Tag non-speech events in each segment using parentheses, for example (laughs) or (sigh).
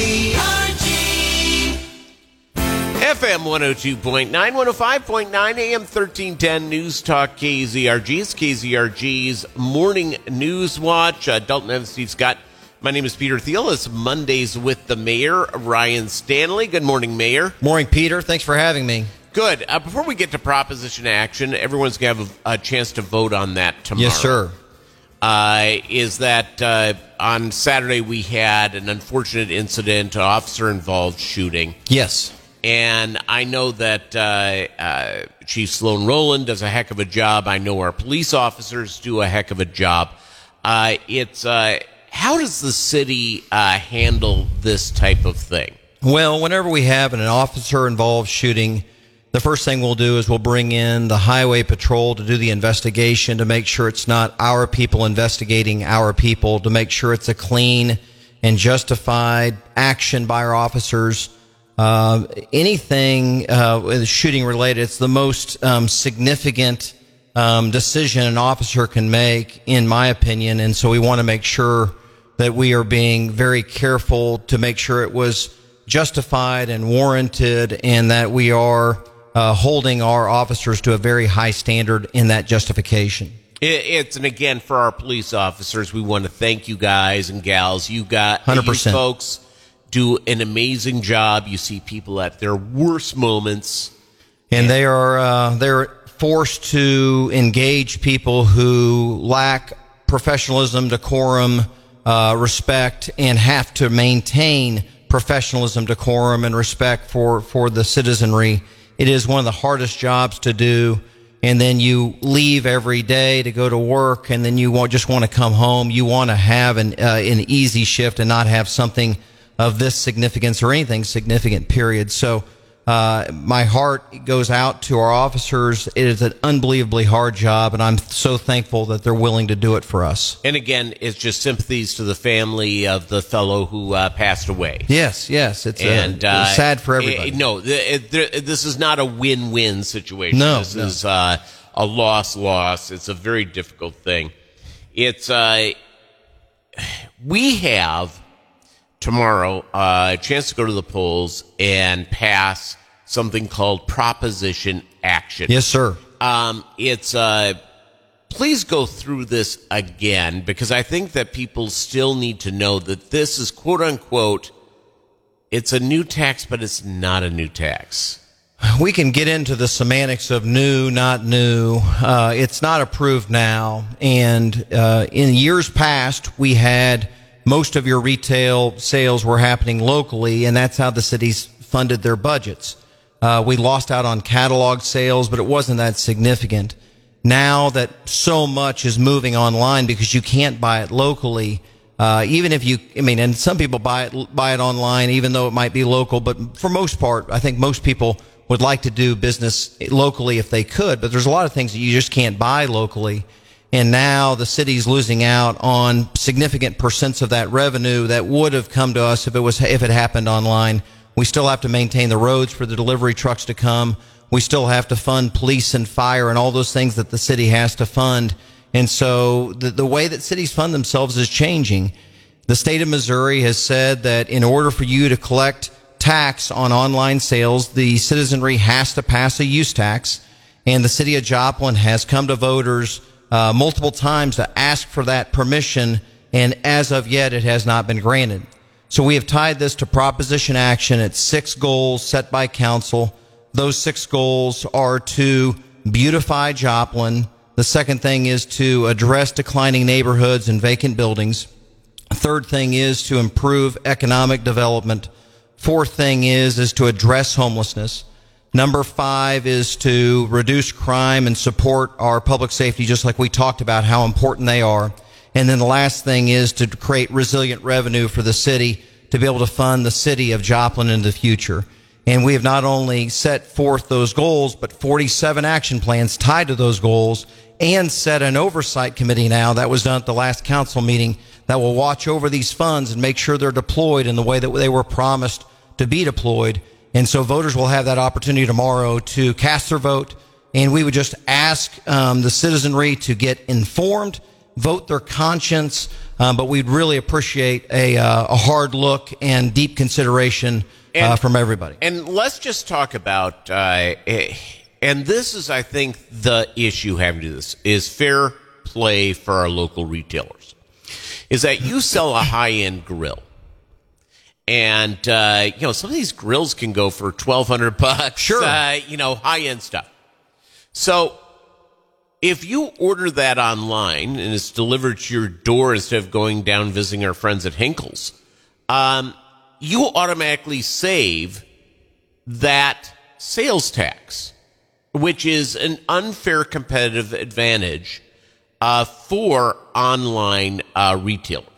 KZRG. FM 102.9, 105.9, AM 1310 News Talk KZRG. It's KZRG's Morning News Watch. Uh, Dalton Evans, Steve Scott. My name is Peter Thiel. It's Mondays with the Mayor, Ryan Stanley. Good morning, Mayor. Morning, Peter. Thanks for having me. Good. Uh, before we get to proposition action, everyone's going to have a, a chance to vote on that tomorrow. Yes, sir. Uh, is that uh, on Saturday we had an unfortunate incident, an officer involved shooting. Yes. And I know that uh, uh, Chief Sloan Rowland does a heck of a job. I know our police officers do a heck of a job. Uh, it's uh, how does the city uh, handle this type of thing? Well, whenever we have an officer involved shooting, the first thing we'll do is we'll bring in the highway patrol to do the investigation to make sure it's not our people investigating our people, to make sure it's a clean and justified action by our officers. Uh, anything uh, shooting related, it's the most um, significant um, decision an officer can make, in my opinion. And so we want to make sure that we are being very careful to make sure it was justified and warranted and that we are uh, holding our officers to a very high standard in that justification. It's and again for our police officers, we want to thank you guys and gals. You got 100%. folks do an amazing job. You see people at their worst moments. and they are uh, they're forced to engage people who lack professionalism, decorum, uh, respect, and have to maintain professionalism, decorum, and respect for for the citizenry. It is one of the hardest jobs to do. And then you leave every day to go to work, and then you want, just want to come home. You want to have an uh, an easy shift and not have something of this significance or anything significant. Period. So. Uh, my heart goes out to our officers. It is an unbelievably hard job, and I'm so thankful that they're willing to do it for us. And again, it's just sympathies to the family of the fellow who uh, passed away. Yes, yes, it's, And uh, uh, sad for everybody. no, it- this is not a win-win situation. No, this no. is uh, a loss-loss. It's a very difficult thing. It's uh, we have tomorrow uh, a chance to go to the polls and pass something called proposition action. Yes, sir. Um, it's uh, please go through this again because I think that people still need to know that this is quote unquote. It's a new tax, but it's not a new tax. We can get into the semantics of new, not new. Uh, it's not approved now. And uh, in years past, we had most of your retail sales were happening locally, and that's how the cities funded their budgets. Uh, we lost out on catalog sales, but it wasn't that significant. Now that so much is moving online because you can't buy it locally, uh, even if you, I mean, and some people buy it buy it online, even though it might be local. But for most part, I think most people would like to do business locally if they could. But there's a lot of things that you just can't buy locally. And now the city's losing out on significant percents of that revenue that would have come to us if it was if it happened online. We still have to maintain the roads for the delivery trucks to come. We still have to fund police and fire and all those things that the city has to fund. And so the, the way that cities fund themselves is changing. The state of Missouri has said that in order for you to collect tax on online sales, the citizenry has to pass a use tax. And the city of Joplin has come to voters uh, multiple times to ask for that permission. And as of yet, it has not been granted. So we have tied this to proposition action. It's six goals set by council. Those six goals are to beautify Joplin. The second thing is to address declining neighborhoods and vacant buildings. Third thing is to improve economic development. Fourth thing is, is to address homelessness. Number five is to reduce crime and support our public safety, just like we talked about how important they are. And then the last thing is to create resilient revenue for the city to be able to fund the city of Joplin in the future. And we have not only set forth those goals, but 47 action plans tied to those goals and set an oversight committee now that was done at the last council meeting that will watch over these funds and make sure they're deployed in the way that they were promised to be deployed. And so voters will have that opportunity tomorrow to cast their vote. And we would just ask um, the citizenry to get informed vote their conscience, um, but we'd really appreciate a, uh, a hard look and deep consideration uh, And- from everybody. And let's just talk about, uh, eh, and this is, I think, the issue having to do this is fair play for our local retailers. Is that you sell a high end grill, and uh, you know some of these grills can go for twelve hundred bucks. Sure. uh, you know high end stuff. So if you order that online and it's delivered to your door instead of going down visiting our friends at Hinkle's, um, you automatically save that sales tax, which is an unfair competitive advantage uh, for online uh, retailers.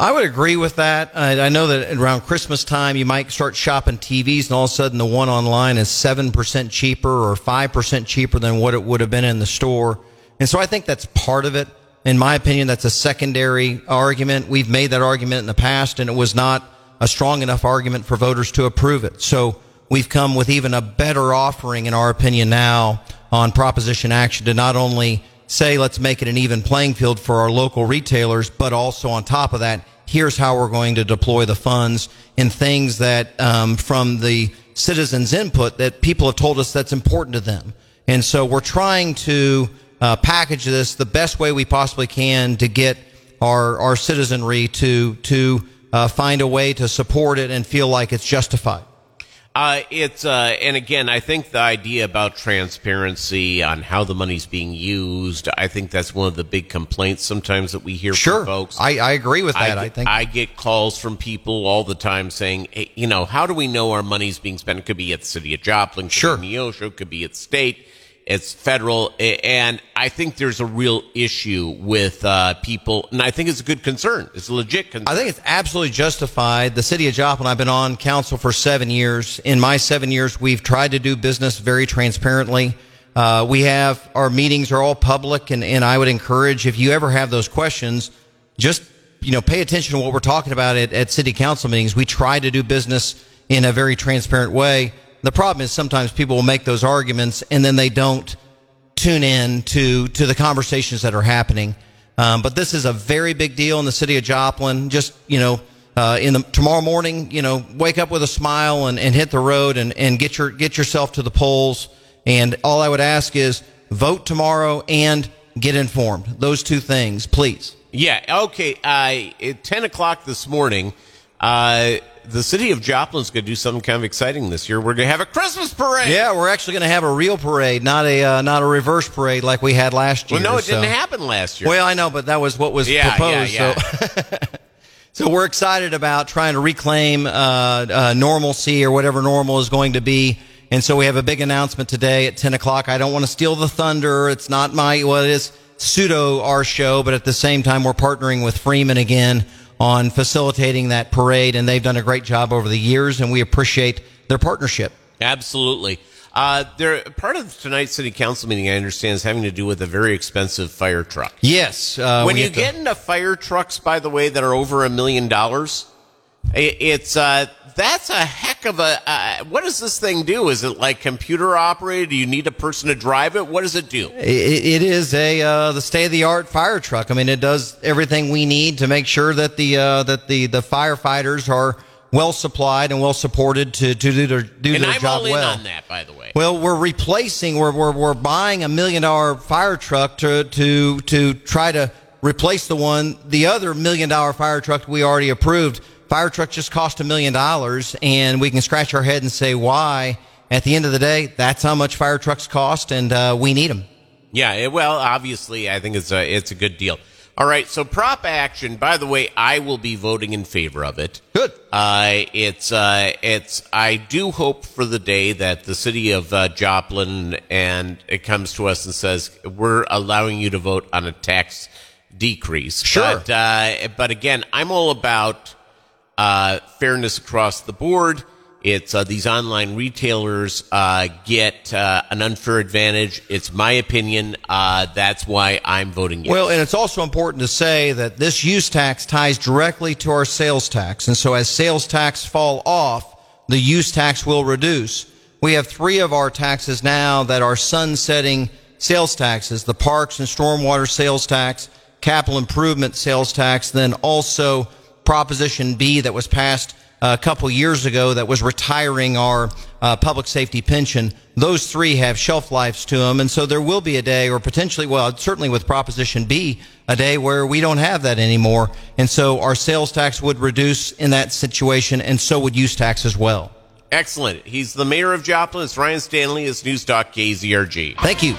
I would agree with that. I, I know that around Christmas time, you might start shopping TVs, and all of a sudden, the one online is seven percent cheaper or five percent cheaper than what it would have been in the store. And so, I think that's part of it. In my opinion, that's a secondary argument. We've made that argument in the past, and it was not a strong enough argument for voters to approve it. So, we've come with even a better offering, in our opinion, now on proposition action to not only say let's make it an even playing field for our local retailers, but also on top of that, here's how we're going to deploy the funds in things that um, from the citizens' input that people have told us that's important to them. And so we're trying to uh, package this the best way we possibly can to get our our citizenry to to uh, find a way to support it and feel like it's justified. Uh, it's uh, and again, I think the idea about transparency on how the money's being used. I think that's one of the big complaints sometimes that we hear Sure, from folks. I, I agree with that. I, get, think I get calls from people all the time saying, hey, you know, how do we know our money's being spent? It could be at the city of Joplin, could Sure. be Neosho, it could be at state, it's federal, and I think there's a real issue with uh, people, and I think it's a good concern. It's a legit concern. I think it's absolutely justified. The city of Joplin, I've been on council for seven years. In my seven years, we've tried to do business very transparently. Uh, we have our meetings are all public, and, and I would encourage if you ever have those questions, just you know pay attention to what we're talking about at, at city council meetings. We try to do business in a very transparent way. The problem is sometimes people will make those arguments and then they don't tune in to to the conversations that are happening. Um, but this is a very big deal in the city of Joplin. Just you know, uh, in the tomorrow morning, you know, wake up with a smile and, and hit the road and, and get your get yourself to the polls. And all I would ask is vote tomorrow and get informed. Those two things, please. Yeah. Okay. Uh, at ten o'clock this morning, uh, the city of Joplin's going to do something kind of exciting this year. We're going to have a Christmas parade. Yeah, we're actually going to have a real parade, not a uh, not a reverse parade like we had last year. Well, no, it so- didn't happen last year. Well, I know, but that was what was Yeah, proposed. yeah, So, (laughs) so we're excited about trying to reclaim uh, uh, normalcy or whatever normal is going to be. And so we have a big announcement today at 10 o'clock. I don't want to steal the thunder. It's not my, well, it is pseudo our show, but at the same time, we're partnering with Freeman again on facilitating that parade. And they've done a great job over the years, and we appreciate their partnership. Absolutely. Uh, there, part of tonight's city council meeting, I understand, is having to do with a very expensive fire truck. Yes. Uh, when you have to- get into fire trucks, by the way, that are over a million dollars, it's uh, that's a heck of a. Uh, what does this thing do? Is it like computer operated? Do you need a person to drive it? What does it do? It, it is a uh, the state of the art fire truck. I mean, it does everything we need to make sure that the uh, that the the firefighters are well supplied and well supported to to do their do And their I'm job all in well. on that, by the way. Well, we're replacing. We're we're we're buying a million dollar fire truck to to to try to replace the one the other million dollar fire truck we already approved. Fire truck just cost a million dollars, and we can scratch our head and say why. At the end of the day, that's how much fire trucks cost, and uh, we need them. Yeah, it- well, obviously, I think it's a it's a good deal. All right, so prop action. By the way, I will be voting in favor of it. Good. Uh, it's uh, it's. I do hope for the day that the city of uh, Joplin and it comes to us and says we're allowing you to vote on a tax decrease. Sure. But, uh, but again, I'm all about uh, fairness across the board. It's uh, these online retailers uh, get uh, an unfair advantage. It's my opinion. Uh, that's why I'm voting yes. Well, and it's also important to say that this use tax ties directly to our sales tax. And so as sales tax fall off, the use tax will reduce. We have three of our taxes now that are sunsetting sales taxes, the parks and stormwater sales tax capital improvement sales tax, then also Proposition B that was passed a couple years ago that was retiring our uh, public safety pension. Those three have shelf lives to them. And so there will be a day, or potentially, well, certainly with Proposition B, a day where we don't have that anymore. And so our sales tax would reduce in that situation, and so would use tax as well. Excellent. He's the mayor of Joplin. It's Ryan Stanley. It's News Talk KZRG. Thank you.